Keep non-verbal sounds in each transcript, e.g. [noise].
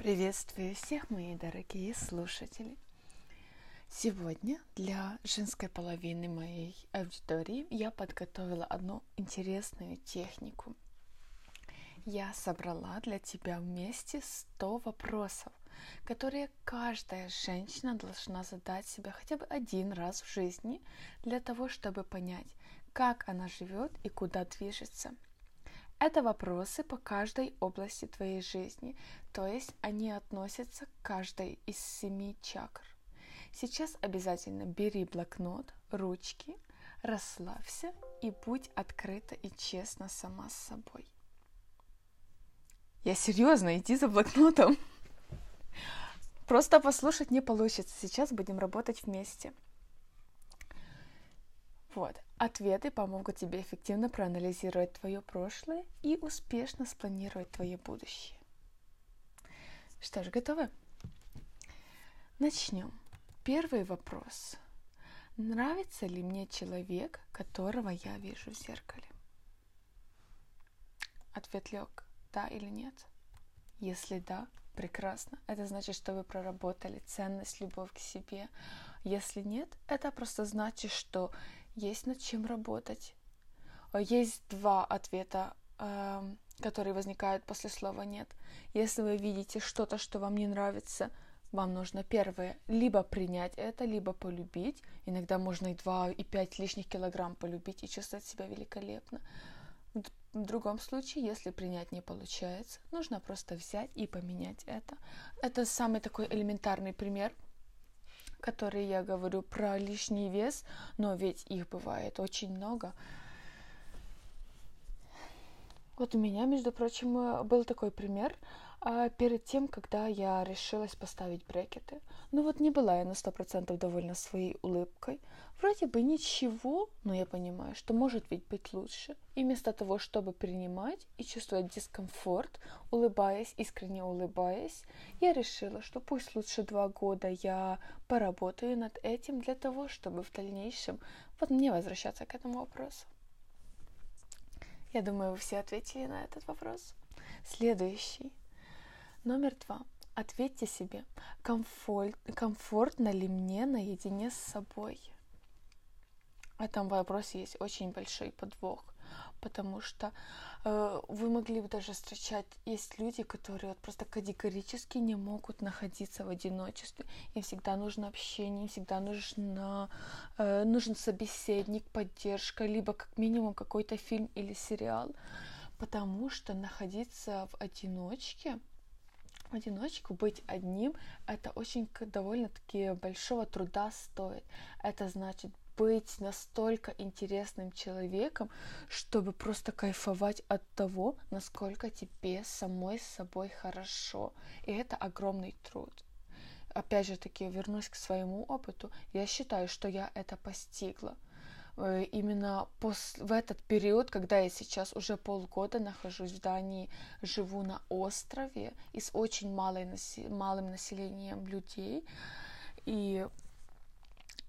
Приветствую всех, мои дорогие слушатели. Сегодня для женской половины моей аудитории я подготовила одну интересную технику. Я собрала для тебя вместе 100 вопросов, которые каждая женщина должна задать себе хотя бы один раз в жизни для того, чтобы понять, как она живет и куда движется – это вопросы по каждой области твоей жизни, то есть они относятся к каждой из семи чакр. Сейчас обязательно бери блокнот, ручки, расслабься и будь открыта и честна сама с собой. Я серьезно, иди за блокнотом. Просто послушать не получится. Сейчас будем работать вместе. Вот. Ответы помогут тебе эффективно проанализировать твое прошлое и успешно спланировать твое будущее. Что ж, готовы? Начнем. Первый вопрос. Нравится ли мне человек, которого я вижу в зеркале? Ответ лег. Да или нет? Если да, прекрасно. Это значит, что вы проработали ценность, любовь к себе. Если нет, это просто значит, что есть над чем работать. А есть два ответа, эм, которые возникают после слова «нет». Если вы видите что-то, что вам не нравится, вам нужно первое, либо принять это, либо полюбить. Иногда можно и 2, и 5 лишних килограмм полюбить и чувствовать себя великолепно. В другом случае, если принять не получается, нужно просто взять и поменять это. Это самый такой элементарный пример – которые я говорю про лишний вес, но ведь их бывает очень много. Вот у меня, между прочим, э, был такой пример перед тем, когда я решилась поставить брекеты. Ну вот не была я на сто процентов довольна своей улыбкой. Вроде бы ничего, но я понимаю, что может ведь быть лучше. И вместо того, чтобы принимать и чувствовать дискомфорт, улыбаясь, искренне улыбаясь, я решила, что пусть лучше два года я поработаю над этим для того, чтобы в дальнейшем вот мне возвращаться к этому вопросу. Я думаю, вы все ответили на этот вопрос. Следующий. Номер два. Ответьте себе, комфорт, комфортно ли мне наедине с собой? В этом вопросе есть очень большой подвох, потому что э, вы могли бы даже встречать, есть люди, которые вот просто категорически не могут находиться в одиночестве. Им всегда нужно общение, им всегда нужно, э, нужен собеседник, поддержка, либо как минимум какой-то фильм или сериал, потому что находиться в одиночке в одиночку быть одним, это очень довольно-таки большого труда стоит. Это значит быть настолько интересным человеком, чтобы просто кайфовать от того, насколько тебе самой с собой хорошо. И это огромный труд. Опять же таки, вернусь к своему опыту. Я считаю, что я это постигла именно пос... в этот период, когда я сейчас уже полгода нахожусь в Дании, живу на острове и с очень малой малым населением людей. И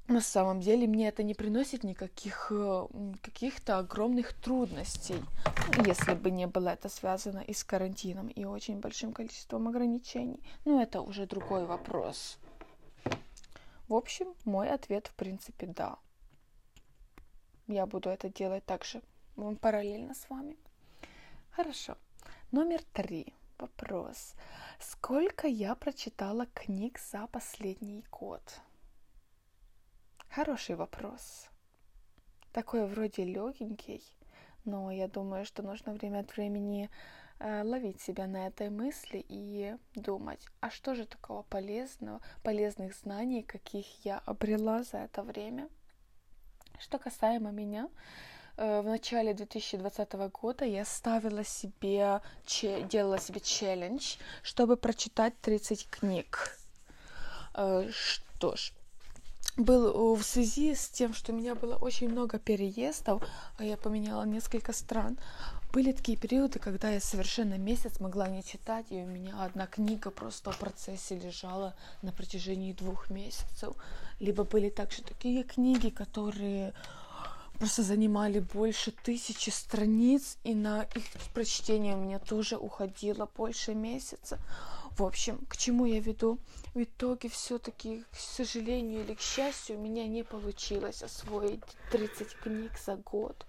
на самом деле мне это не приносит никаких э, каких-то огромных трудностей, если бы не было это связано и с карантином, и очень большим количеством ограничений. Но это уже другой вопрос. В общем, мой ответ в принципе да. Я буду это делать также параллельно с вами. Хорошо. Номер три. Вопрос. Сколько я прочитала книг за последний год? Хороший вопрос. Такой вроде легенький, но я думаю, что нужно время от времени э, ловить себя на этой мысли и думать, а что же такого полезного, полезных знаний, каких я обрела за это время. Что касаемо меня, э, в начале 2020 года я ставила себе, делала себе челлендж, чтобы прочитать 30 книг. Э, что ж, был в связи с тем, что у меня было очень много переездов, а я поменяла несколько стран. Были такие периоды, когда я совершенно месяц могла не читать, и у меня одна книга просто в процессе лежала на протяжении двух месяцев. Либо были также такие книги, которые просто занимали больше тысячи страниц, и на их прочтение у меня тоже уходило больше месяца. В общем, к чему я веду? В итоге все-таки, к сожалению или к счастью, у меня не получилось освоить 30 книг за год.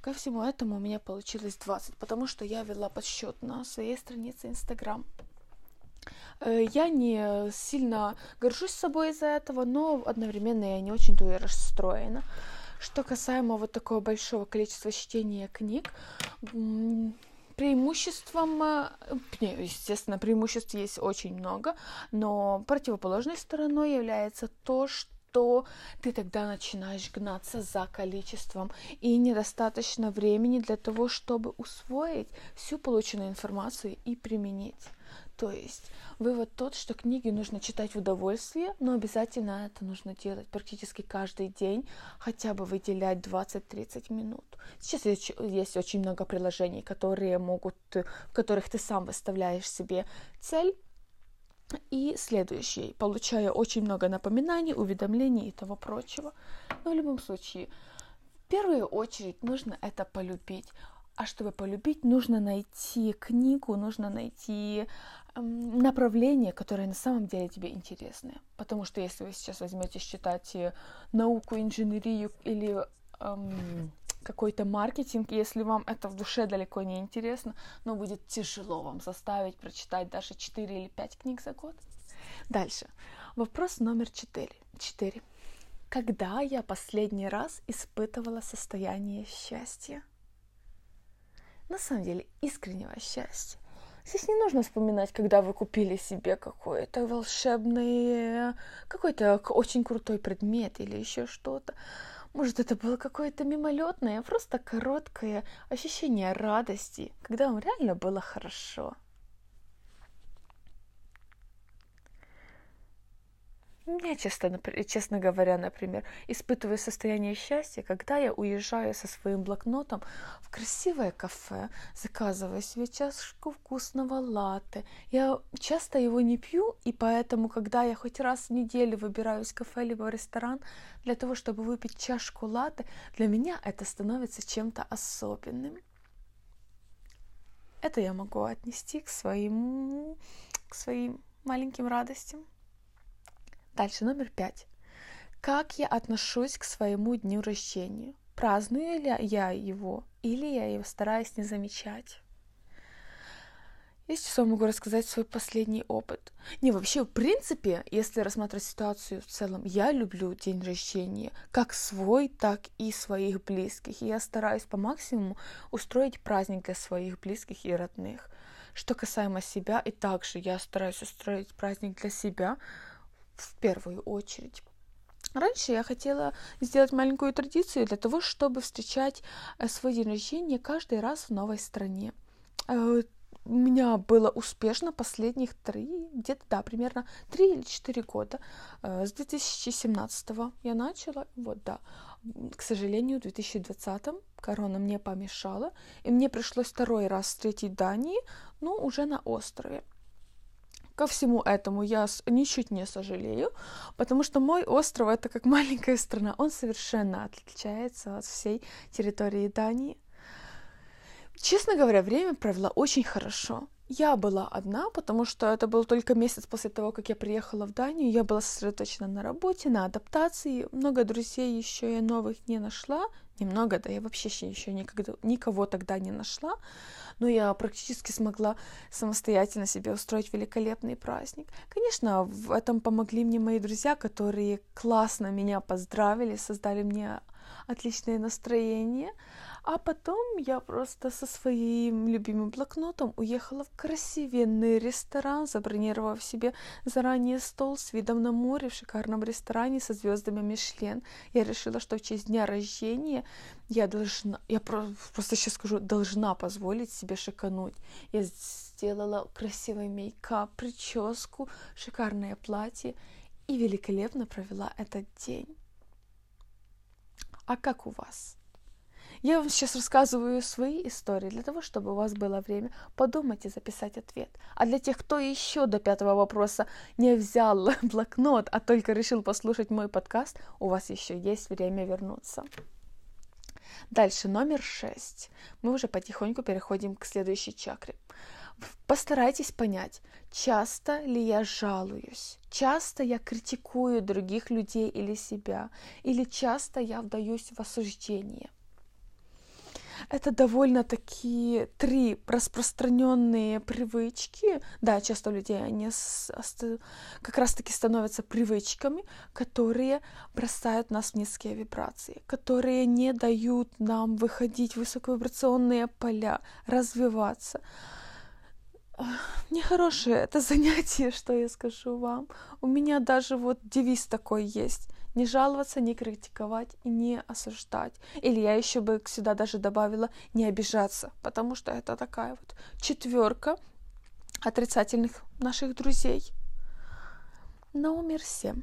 Ко всему этому у меня получилось 20, потому что я вела подсчет на своей странице Инстаграм. Э, я не сильно горжусь собой из-за этого, но одновременно я не очень-то и расстроена. Что касаемо вот такого большого количества чтения книг, преимуществом, э, естественно, преимуществ есть очень много, но противоположной стороной является то, что ты тогда начинаешь гнаться за количеством и недостаточно времени для того, чтобы усвоить всю полученную информацию и применить. То есть вывод тот, что книги нужно читать в удовольствие, но обязательно это нужно делать практически каждый день, хотя бы выделять 20-30 минут. Сейчас есть очень много приложений, которые могут, в которых ты сам выставляешь себе цель и следующий, получая очень много напоминаний, уведомлений и того прочего. Но в любом случае, в первую очередь нужно это полюбить. А чтобы полюбить, нужно найти книгу, нужно найти направление, которое на самом деле тебе интересное. Потому что если вы сейчас возьмете читать э, науку, инженерию или эм, какой-то маркетинг, если вам это в душе далеко не интересно, но будет тяжело вам заставить прочитать даже 4 или 5 книг за год. Дальше. Вопрос номер 4. 4. Когда я последний раз испытывала состояние счастья? На самом деле, искреннего счастья. Здесь не нужно вспоминать, когда вы купили себе какой-то волшебный, какой-то очень крутой предмет или еще что-то. Может, это было какое-то мимолетное, просто короткое ощущение радости, когда вам реально было хорошо. Я, честно, честно говоря, например, испытываю состояние счастья, когда я уезжаю со своим блокнотом в красивое кафе, заказываю себе чашку вкусного латте. Я часто его не пью, и поэтому, когда я хоть раз в неделю выбираюсь в кафе либо в ресторан для того, чтобы выпить чашку латте, для меня это становится чем-то особенным. Это я могу отнести к своим, к своим маленьким радостям. Дальше номер пять. Как я отношусь к своему дню рождения? Праздную ли я его или я его стараюсь не замечать? Сейчас вам могу рассказать свой последний опыт. Не, вообще, в принципе, если рассматривать ситуацию в целом, я люблю день рождения, как свой, так и своих близких. И я стараюсь по максимуму устроить праздник для своих близких и родных. Что касаемо себя, и также я стараюсь устроить праздник для себя, в первую очередь. Раньше я хотела сделать маленькую традицию для того, чтобы встречать э, свой день рождения каждый раз в новой стране. Э, у меня было успешно последних три, где-то, да, примерно три или четыре года. Э, с 2017 я начала, вот, да. К сожалению, в 2020 корона мне помешала, и мне пришлось второй раз встретить Дании, но уже на острове. Ко всему этому я ничуть не сожалею, потому что мой остров это как [laughs] маленькая страна, он совершенно отличается от всей территории Дании. Честно говоря, время провела очень хорошо. Я была одна, потому что это был только месяц после того, как я приехала в Данию. Я была сосредоточена на работе, на адаптации. Много друзей еще я новых не нашла. Немного, да, я вообще еще никогда, никого тогда не нашла но я практически смогла самостоятельно себе устроить великолепный праздник. Конечно, в этом помогли мне мои друзья, которые классно меня поздравили, создали мне отличное настроение. А потом я просто со своим любимым блокнотом уехала в красивенный ресторан, забронировав себе заранее стол с видом на море в шикарном ресторане со звездами Мишлен. Я решила, что в честь дня рождения я должна, я просто сейчас скажу, должна позволить себе шикануть. Я сделала красивый мейкап, прическу, шикарное платье и великолепно провела этот день. А как у вас? Я вам сейчас рассказываю свои истории для того, чтобы у вас было время подумать и записать ответ. А для тех, кто еще до пятого вопроса не взял [laughs] блокнот, а только решил послушать мой подкаст, у вас еще есть время вернуться. Дальше номер шесть. Мы уже потихоньку переходим к следующей чакре. Постарайтесь понять, часто ли я жалуюсь, часто я критикую других людей или себя, или часто я вдаюсь в осуждение. Это довольно-таки три распространенные привычки. Да, часто у людей они как раз-таки становятся привычками, которые бросают нас в низкие вибрации, которые не дают нам выходить в высоковибрационные поля, развиваться. Нехорошее это [laughs] занятие, что я скажу вам. У меня даже вот девиз такой есть. Не жаловаться, не критиковать и не осуждать. Или я еще бы сюда даже добавила не обижаться, потому что это такая вот четверка отрицательных наших друзей. Номер семь.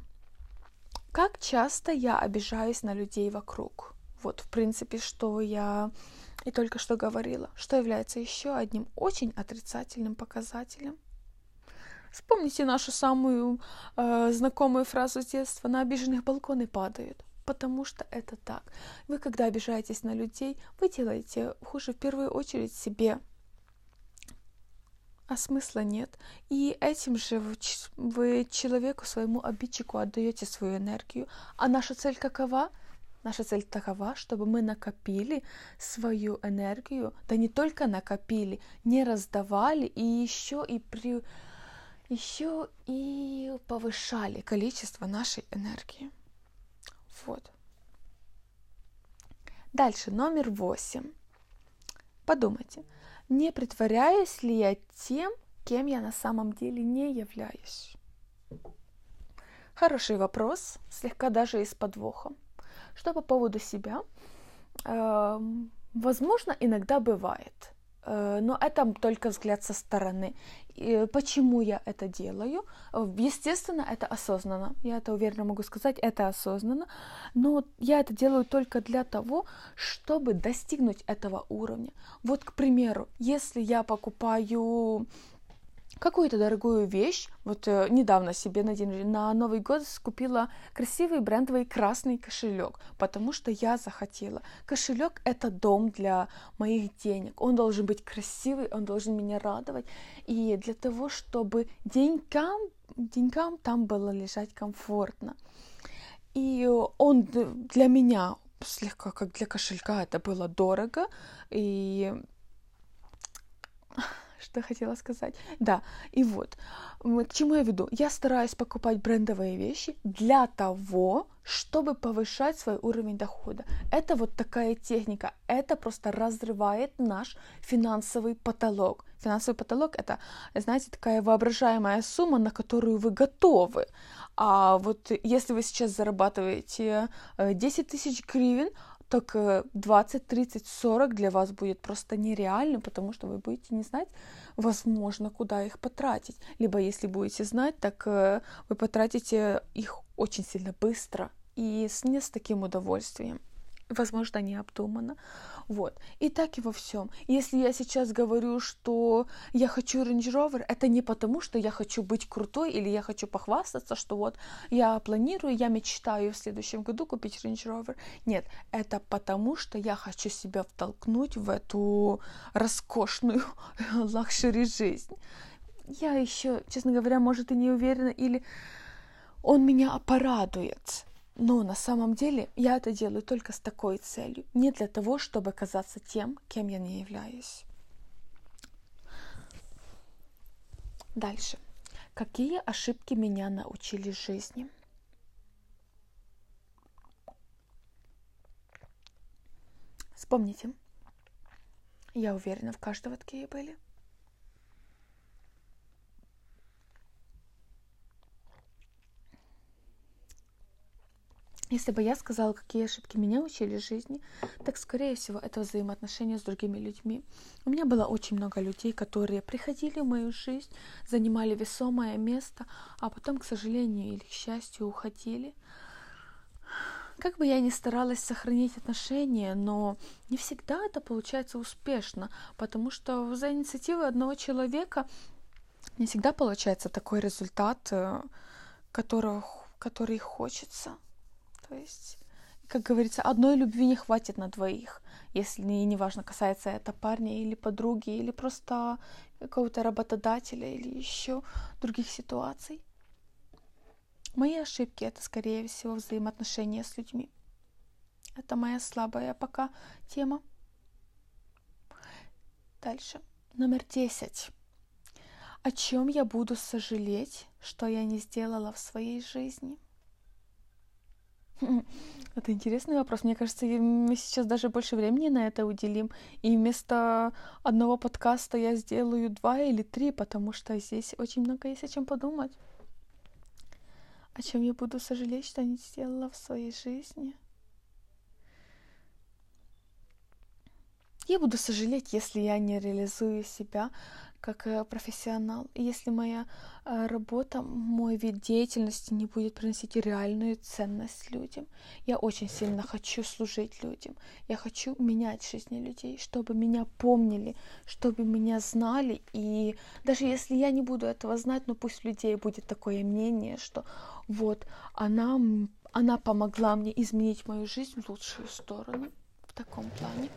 Как часто я обижаюсь на людей вокруг? Вот, в принципе, что я и только что говорила, что является еще одним очень отрицательным показателем. Вспомните нашу самую э, знакомую фразу с детства «на обиженных балконы падают». Потому что это так. Вы, когда обижаетесь на людей, вы делаете хуже в первую очередь себе. А смысла нет. И этим же вы, вы человеку, своему обидчику отдаете свою энергию. А наша цель какова? Наша цель такова, чтобы мы накопили свою энергию, да не только накопили, не раздавали и еще и при еще и повышали количество нашей энергии. Вот. Дальше, номер восемь. Подумайте, не притворяюсь ли я тем, кем я на самом деле не являюсь? Хороший вопрос, слегка даже и с подвохом. Что по поводу себя? Эм, возможно, иногда бывает, э, но это только взгляд со стороны. И почему я это делаю? Естественно, это осознанно. Я это уверенно могу сказать, это осознанно. Но я это делаю только для того, чтобы достигнуть этого уровня. Вот, к примеру, если я покупаю какую-то дорогую вещь. Вот э, недавно себе на день на Новый год купила красивый брендовый красный кошелек, потому что я захотела. Кошелек это дом для моих денег. Он должен быть красивый, он должен меня радовать. И для того, чтобы деньгам, деньгам там было лежать комфортно. И он для меня слегка как для кошелька это было дорого. И что хотела сказать. Да, и вот, к чему я веду? Я стараюсь покупать брендовые вещи для того, чтобы повышать свой уровень дохода. Это вот такая техника. Это просто разрывает наш финансовый потолок. Финансовый потолок это, знаете, такая воображаемая сумма, на которую вы готовы. А вот если вы сейчас зарабатываете 10 э, тысяч гривен, так 20, 30, 40 для вас будет просто нереально, потому что вы будете не знать, возможно, куда их потратить. Либо если будете знать, так э, вы потратите их очень сильно быстро и не с таким удовольствием возможно, необдуманно. Вот. И так и во всем. Если я сейчас говорю, что я хочу Range Rover, это не потому, что я хочу быть крутой или я хочу похвастаться, что вот я планирую, я мечтаю в следующем году купить Range Rover. Нет, это потому, что я хочу себя втолкнуть в эту роскошную [laughs] luxury жизнь. Я еще, честно говоря, может и не уверена, или он меня порадует но на самом деле я это делаю только с такой целью, не для того, чтобы казаться тем, кем я не являюсь. Дальше. Какие ошибки меня научили жизни? Вспомните. Я уверена, в каждого такие были. Если бы я сказала, какие ошибки меня учили в жизни, так, скорее всего, это взаимоотношения с другими людьми. У меня было очень много людей, которые приходили в мою жизнь, занимали весомое место, а потом, к сожалению или к счастью, уходили. Как бы я ни старалась сохранить отношения, но не всегда это получается успешно, потому что за инициативой одного человека не всегда получается такой результат, э, которого, который хочется. То есть как говорится, одной любви не хватит на двоих, если неважно, касается это парня или подруги, или просто какого-то работодателя, или еще других ситуаций. Мои ошибки — это, скорее всего, взаимоотношения с людьми. Это моя слабая пока тема. Дальше. Номер десять. О чем я буду сожалеть, что я не сделала в своей жизни? [laughs] Это интересный вопрос. Мне кажется, мы сейчас даже больше времени на это уделим. И вместо одного подкаста я сделаю два или три, потому что здесь очень много есть о чем подумать. О чем я буду сожалеть, что не сделала в своей жизни. Я буду сожалеть, если я не реализую себя как э, профессионал. И если моя э, работа, мой вид деятельности не будет приносить реальную ценность людям. Я очень сильно хочу служить людям. Я хочу менять жизни людей, чтобы меня помнили, чтобы меня знали. И даже если я не буду этого знать, но пусть у людей будет такое мнение, что вот она, она помогла мне изменить мою жизнь в лучшую сторону в таком плане.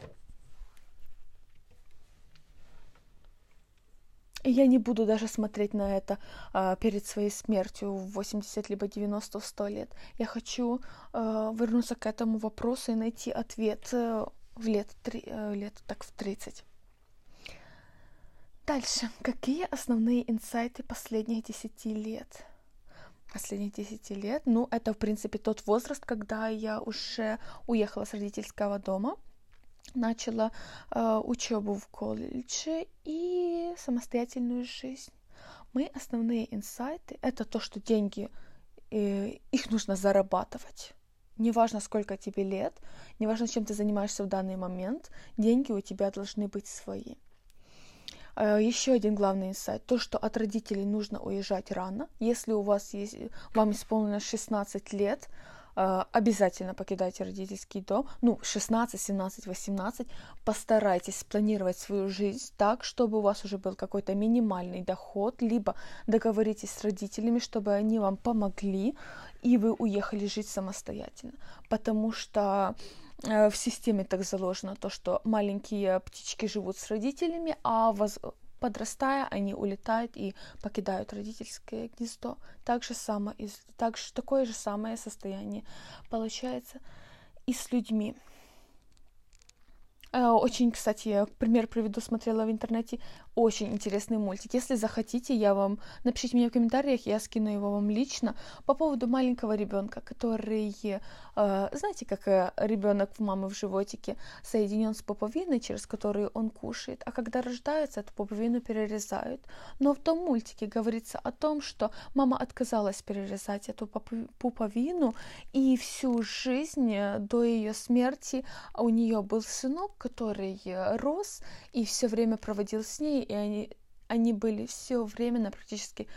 Я не буду даже смотреть на это а, перед своей смертью в 80, либо 90, в 100 лет. Я хочу а, вернуться к этому вопросу и найти ответ а, в лет, три, а, лет так в 30. Дальше. Какие основные инсайты последних 10 лет? Последних 10 лет, ну, это, в принципе, тот возраст, когда я уже уехала с родительского дома – начала э, учебу в колледже и самостоятельную жизнь. Мои основные инсайты это то, что деньги э, их нужно зарабатывать. Неважно, сколько тебе лет, неважно, чем ты занимаешься в данный момент, деньги у тебя должны быть свои. Э, Еще один главный инсайт, то, что от родителей нужно уезжать рано. Если у вас есть, вам исполнилось 16 лет, обязательно покидайте родительский дом. Ну, 16, 17, 18. Постарайтесь спланировать свою жизнь так, чтобы у вас уже был какой-то минимальный доход, либо договоритесь с родителями, чтобы они вам помогли, и вы уехали жить самостоятельно. Потому что э, в системе так заложено то, что маленькие птички живут с родителями, а воз подрастая, они улетают и покидают родительское гнездо. Так же само, так же, такое же самое состояние получается и с людьми. Э, очень, кстати, пример приведу, смотрела в интернете очень интересный мультик. Если захотите, я вам напишите мне в комментариях, я скину его вам лично по поводу маленького ребенка, который, э, знаете, как э, ребенок в мамы в животике соединен с пуповиной, через которую он кушает, а когда рождается, эту пуповину перерезают. Но в том мультике говорится о том, что мама отказалась перерезать эту пуповину, и всю жизнь э, до ее смерти у нее был сынок, который э, рос и все время проводил с ней, и они, они были все время на практически,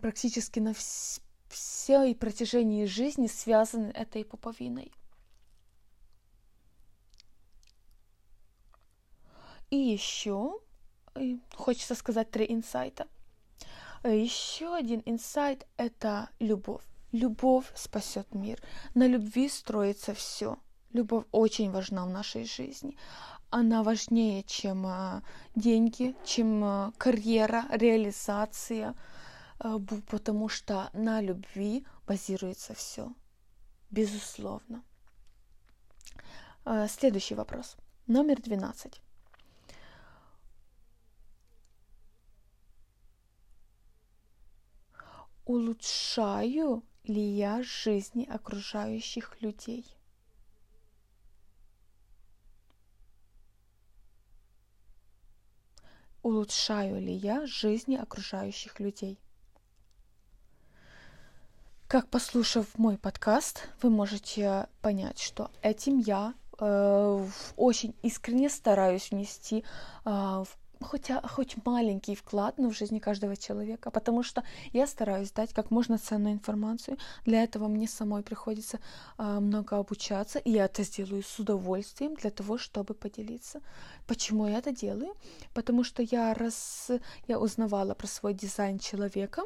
практически на вс всей протяжении жизни связаны этой пуповиной. И еще хочется сказать три инсайта. Еще один инсайт – это любовь. Любовь спасет мир. На любви строится все. Любовь очень важна в нашей жизни она важнее, чем а, деньги, чем а, карьера, реализация, а, потому что на любви базируется все, безусловно. Следующий вопрос. Номер 12. Улучшаю ли я жизни окружающих людей? Улучшаю ли я жизни окружающих людей. Как послушав мой подкаст, вы можете понять, что этим я э, очень искренне стараюсь внести э, в хоть, хоть маленький вклад, но в жизни каждого человека, потому что я стараюсь дать как можно ценную информацию. Для этого мне самой приходится э, много обучаться, и я это сделаю с удовольствием для того, чтобы поделиться. Почему я это делаю? Потому что я раз я узнавала про свой дизайн человека,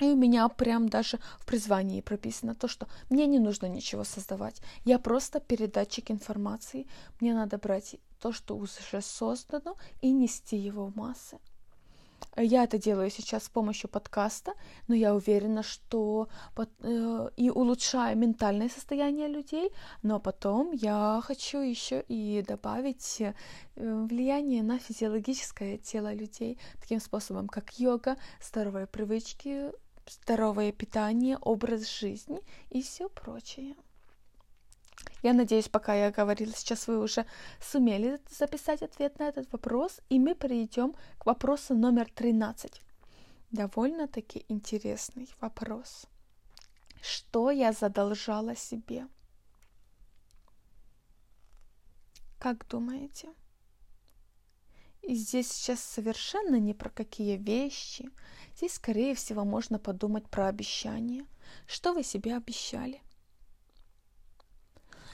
И у меня прям даже в призвании прописано то, что мне не нужно ничего создавать. Я просто передатчик информации. Мне надо брать то, что уже создано, и нести его в массы. Я это делаю сейчас с помощью подкаста, но я уверена, что под, э, и улучшаю ментальное состояние людей, но потом я хочу еще и добавить э, влияние на физиологическое тело людей таким способом, как йога, здоровые привычки, здоровое питание, образ жизни и все прочее. Я надеюсь, пока я говорила, сейчас вы уже сумели записать ответ на этот вопрос, и мы перейдем к вопросу номер 13. Довольно-таки интересный вопрос. Что я задолжала себе? Как думаете? И здесь сейчас совершенно не про какие вещи. Здесь, скорее всего, можно подумать про обещания. Что вы себе обещали?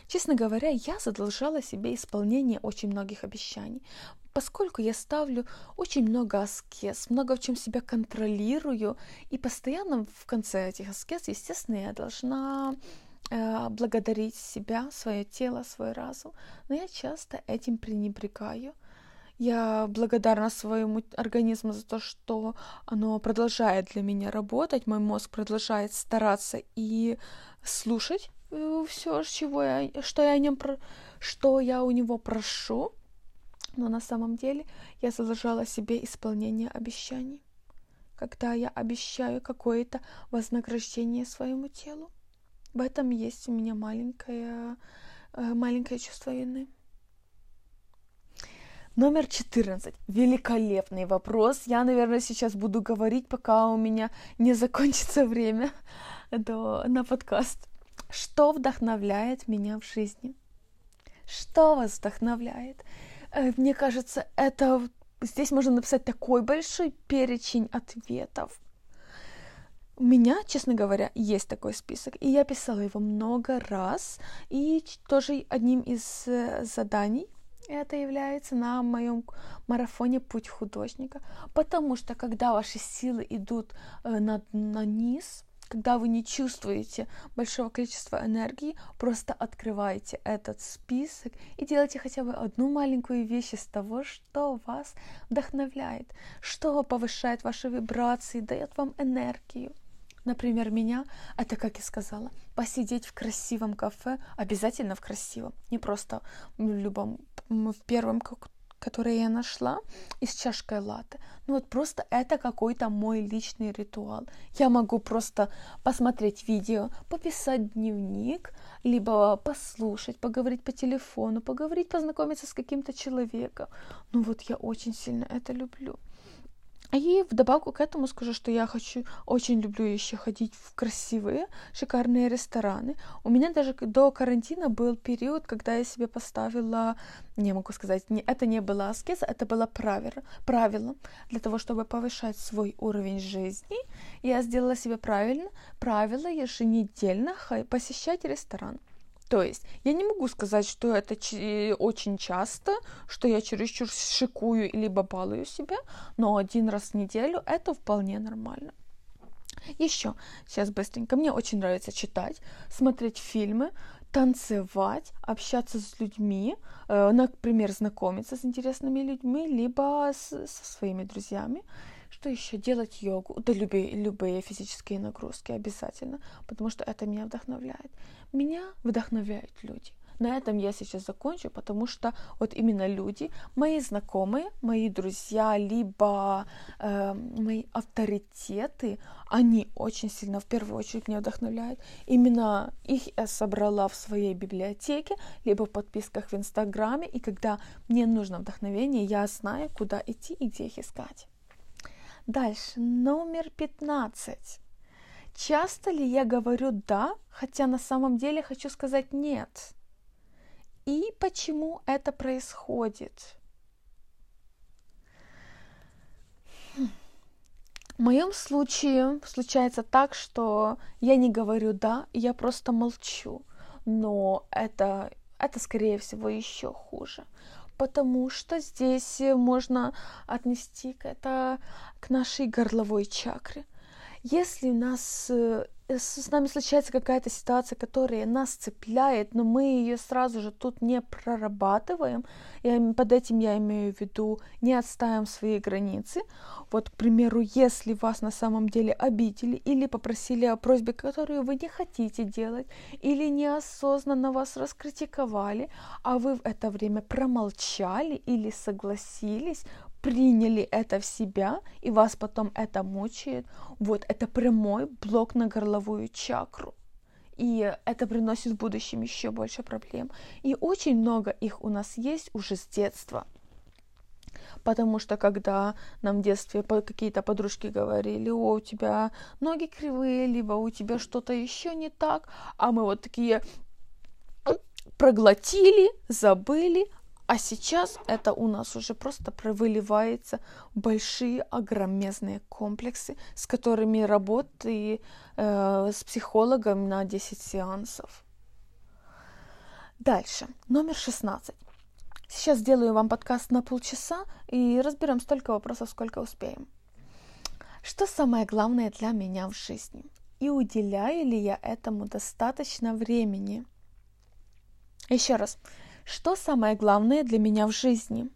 Честно говоря, я задолжала себе исполнение очень многих обещаний, поскольку я ставлю очень много аскез, много в чем себя контролирую, и постоянно в конце этих аскез, естественно, я должна э, благодарить себя, свое тело, свой разум, но я часто этим пренебрегаю. Я благодарна своему организму за то, что оно продолжает для меня работать, мой мозг продолжает стараться и слушать все, чего я, что я о нем, про, что я у него прошу, но на самом деле я задолжала себе исполнение обещаний, когда я обещаю какое-то вознаграждение своему телу. В этом есть у меня маленькое, э, маленькое чувство вины. Номер 14. Великолепный вопрос. Я, наверное, сейчас буду говорить, пока у меня не закончится [laughs] время до, на подкаст. Что вдохновляет меня в жизни? Что вас вдохновляет? Э, мне кажется, это здесь можно написать такой большой перечень ответов. У меня, честно говоря, есть такой список, и я писала его много раз, и тоже одним из э, заданий это является на моем марафоне «Путь художника», потому что когда ваши силы идут э, на, на низ, когда вы не чувствуете большого количества энергии, просто открывайте этот список и делайте хотя бы одну маленькую вещь из того, что вас вдохновляет, что повышает ваши вибрации, дает вам энергию. Например, меня, это, как я сказала, посидеть в красивом кафе, обязательно в красивом, не просто в любом, в первом которые я нашла, и с чашкой латте. Ну вот просто это какой-то мой личный ритуал. Я могу просто посмотреть видео, пописать дневник, либо послушать, поговорить по телефону, поговорить, познакомиться с каким-то человеком. Ну вот я очень сильно это люблю. И вдобавок к этому скажу, что я хочу, очень люблю еще ходить в красивые, шикарные рестораны. У меня даже до карантина был период, когда я себе поставила, не могу сказать, не, это не было аскеза, это было правило, правило для того, чтобы повышать свой уровень жизни. Я сделала себе правильно, правило еженедельно посещать ресторан. То есть я не могу сказать, что это очень часто, что я чересчур шикую либо балую себя, но один раз в неделю это вполне нормально. Еще, сейчас быстренько, мне очень нравится читать, смотреть фильмы, танцевать, общаться с людьми, э, например, знакомиться с интересными людьми, либо с, со своими друзьями. Что еще? Делать йогу. Да любые, любые физические нагрузки обязательно, потому что это меня вдохновляет. Меня вдохновляют люди. На этом я сейчас закончу, потому что вот именно люди, мои знакомые, мои друзья, либо э, мои авторитеты, они очень сильно в первую очередь меня вдохновляют. Именно их я собрала в своей библиотеке, либо в подписках в Инстаграме, и когда мне нужно вдохновение, я знаю, куда идти и где их искать. Дальше, номер 15. Часто ли я говорю «да», хотя на самом деле хочу сказать «нет»? И почему это происходит? В моем случае случается так, что я не говорю «да», я просто молчу. Но это, это скорее всего, еще хуже потому что здесь можно отнести это к нашей горловой чакре. Если у нас э, с нами случается какая-то ситуация, которая нас цепляет, но мы ее сразу же тут не прорабатываем, и под этим я имею в виду, не отставим свои границы. Вот, к примеру, если вас на самом деле обидели или попросили о просьбе, которую вы не хотите делать, или неосознанно вас раскритиковали, а вы в это время промолчали или согласились, приняли это в себя, и вас потом это мучает, вот это прямой блок на горловую чакру. И это приносит в будущем еще больше проблем. И очень много их у нас есть уже с детства. Потому что когда нам в детстве какие-то подружки говорили, о, у тебя ноги кривые, либо у тебя что-то еще не так, а мы вот такие проглотили, забыли, а сейчас это у нас уже просто выливается большие огромезные комплексы, с которыми работы э, с психологом на 10 сеансов. Дальше, номер 16. Сейчас сделаю вам подкаст на полчаса и разберем столько вопросов, сколько успеем. Что самое главное для меня в жизни? И уделяю ли я этому достаточно времени? Еще раз, что самое главное для меня в жизни?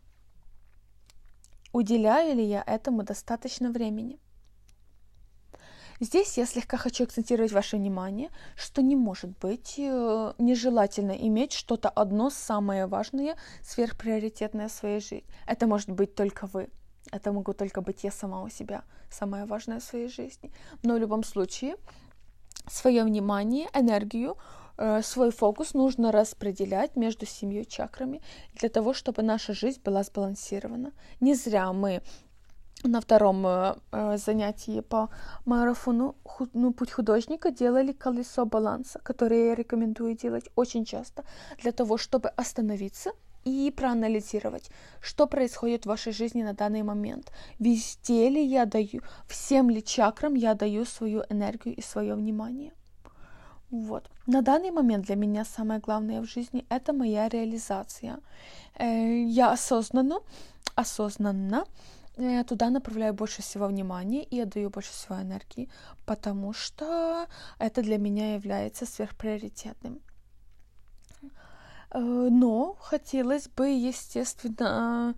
Уделяю ли я этому достаточно времени? Здесь я слегка хочу акцентировать ваше внимание, что не может быть э, нежелательно иметь что-то одно самое важное, сверхприоритетное в своей жизни. Это может быть только вы. Это могу только быть я сама у себя, самое важное в своей жизни. Но в любом случае, свое внимание, энергию свой фокус нужно распределять между семью чакрами для того, чтобы наша жизнь была сбалансирована. Не зря мы на втором э, э занятии по марафону ну, «Путь художника» делали колесо баланса, которое я рекомендую делать очень часто для того, чтобы остановиться и проанализировать, что происходит в вашей жизни на данный момент. Везде ли я даю, всем ли чакрам я даю свою энергию и свое внимание. Вот. На данный момент для меня самое главное в жизни это моя реализация. Э, я осознанно, осознанно э, туда направляю больше всего внимания и отдаю больше всего энергии, потому что это для меня является сверхприоритетным. Э, но хотелось бы, естественно,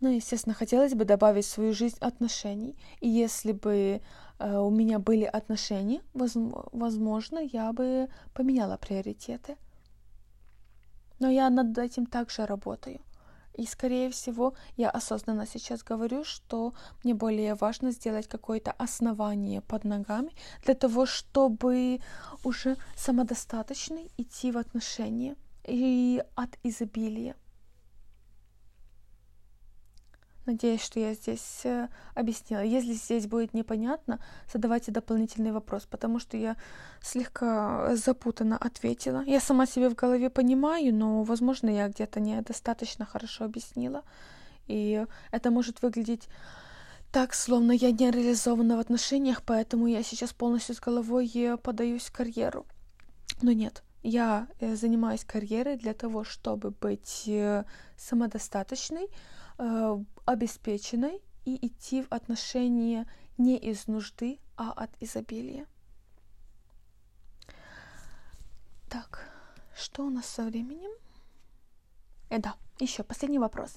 ну, естественно, хотелось бы добавить в свою жизнь отношений. И если бы у меня были отношения, возможно, я бы поменяла приоритеты. Но я над этим также работаю. И, скорее всего, я осознанно сейчас говорю, что мне более важно сделать какое-то основание под ногами для того, чтобы уже самодостаточно идти в отношения и от изобилия. Надеюсь, что я здесь э, объяснила. Если здесь будет непонятно, задавайте дополнительный вопрос, потому что я слегка запутанно ответила. Я сама себе в голове понимаю, но, возможно, я где-то недостаточно хорошо объяснила. И это может выглядеть так, словно я не реализована в отношениях, поэтому я сейчас полностью с головой э, подаюсь в карьеру. Но нет, я э, занимаюсь карьерой для того, чтобы быть самодостаточной, э, обеспеченной и идти в отношения не из нужды, а от изобилия. Так, что у нас со временем? Э, да, еще последний вопрос.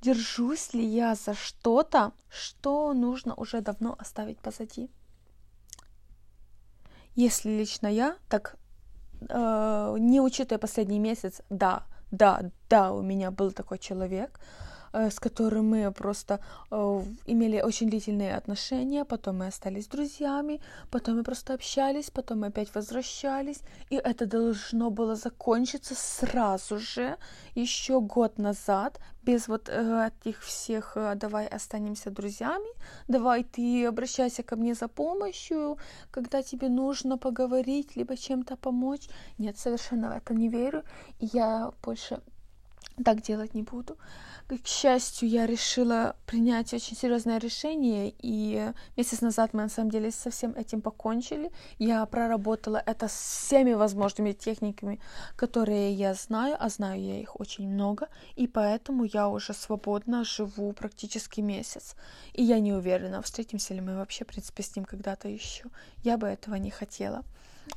Держусь ли я за что-то, что нужно уже давно оставить позади? Если лично я, так э, не учитывая последний месяц, да, да, да, у меня был такой человек, Э, с которым мы просто э, имели очень длительные отношения, потом мы остались друзьями, потом мы просто общались, потом мы опять возвращались, и это должно было закончиться сразу же, еще год назад, без вот э, этих всех «давай останемся друзьями», «давай ты обращайся ко мне за помощью», когда тебе нужно поговорить, либо чем-то помочь. Нет, совершенно в это не верю, и я больше так делать не буду. К счастью, я решила принять очень серьезное решение, и месяц назад мы на самом деле со всем этим покончили. Я проработала это с всеми возможными техниками, которые я знаю, а знаю я их очень много, и поэтому я уже свободно живу практически месяц. И я не уверена, встретимся ли мы вообще, в принципе, с ним когда-то еще. Я бы этого не хотела.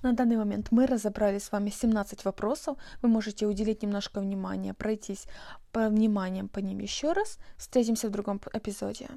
На данный момент мы разобрали с вами 17 вопросов. Вы можете уделить немножко внимания, пройтись по вниманием по ним еще раз. Встретимся в другом эпизоде.